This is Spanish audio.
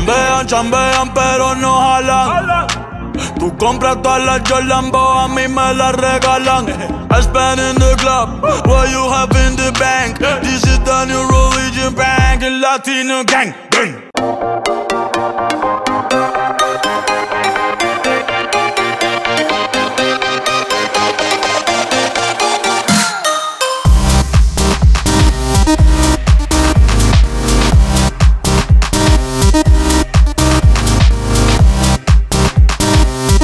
Chambean, chambean, pero no jalan. Tú compras todas las Jordan, a mí me las regalan. I spend in the club, what you have in the bank. This is the new religion bank, el Latino gang. gang.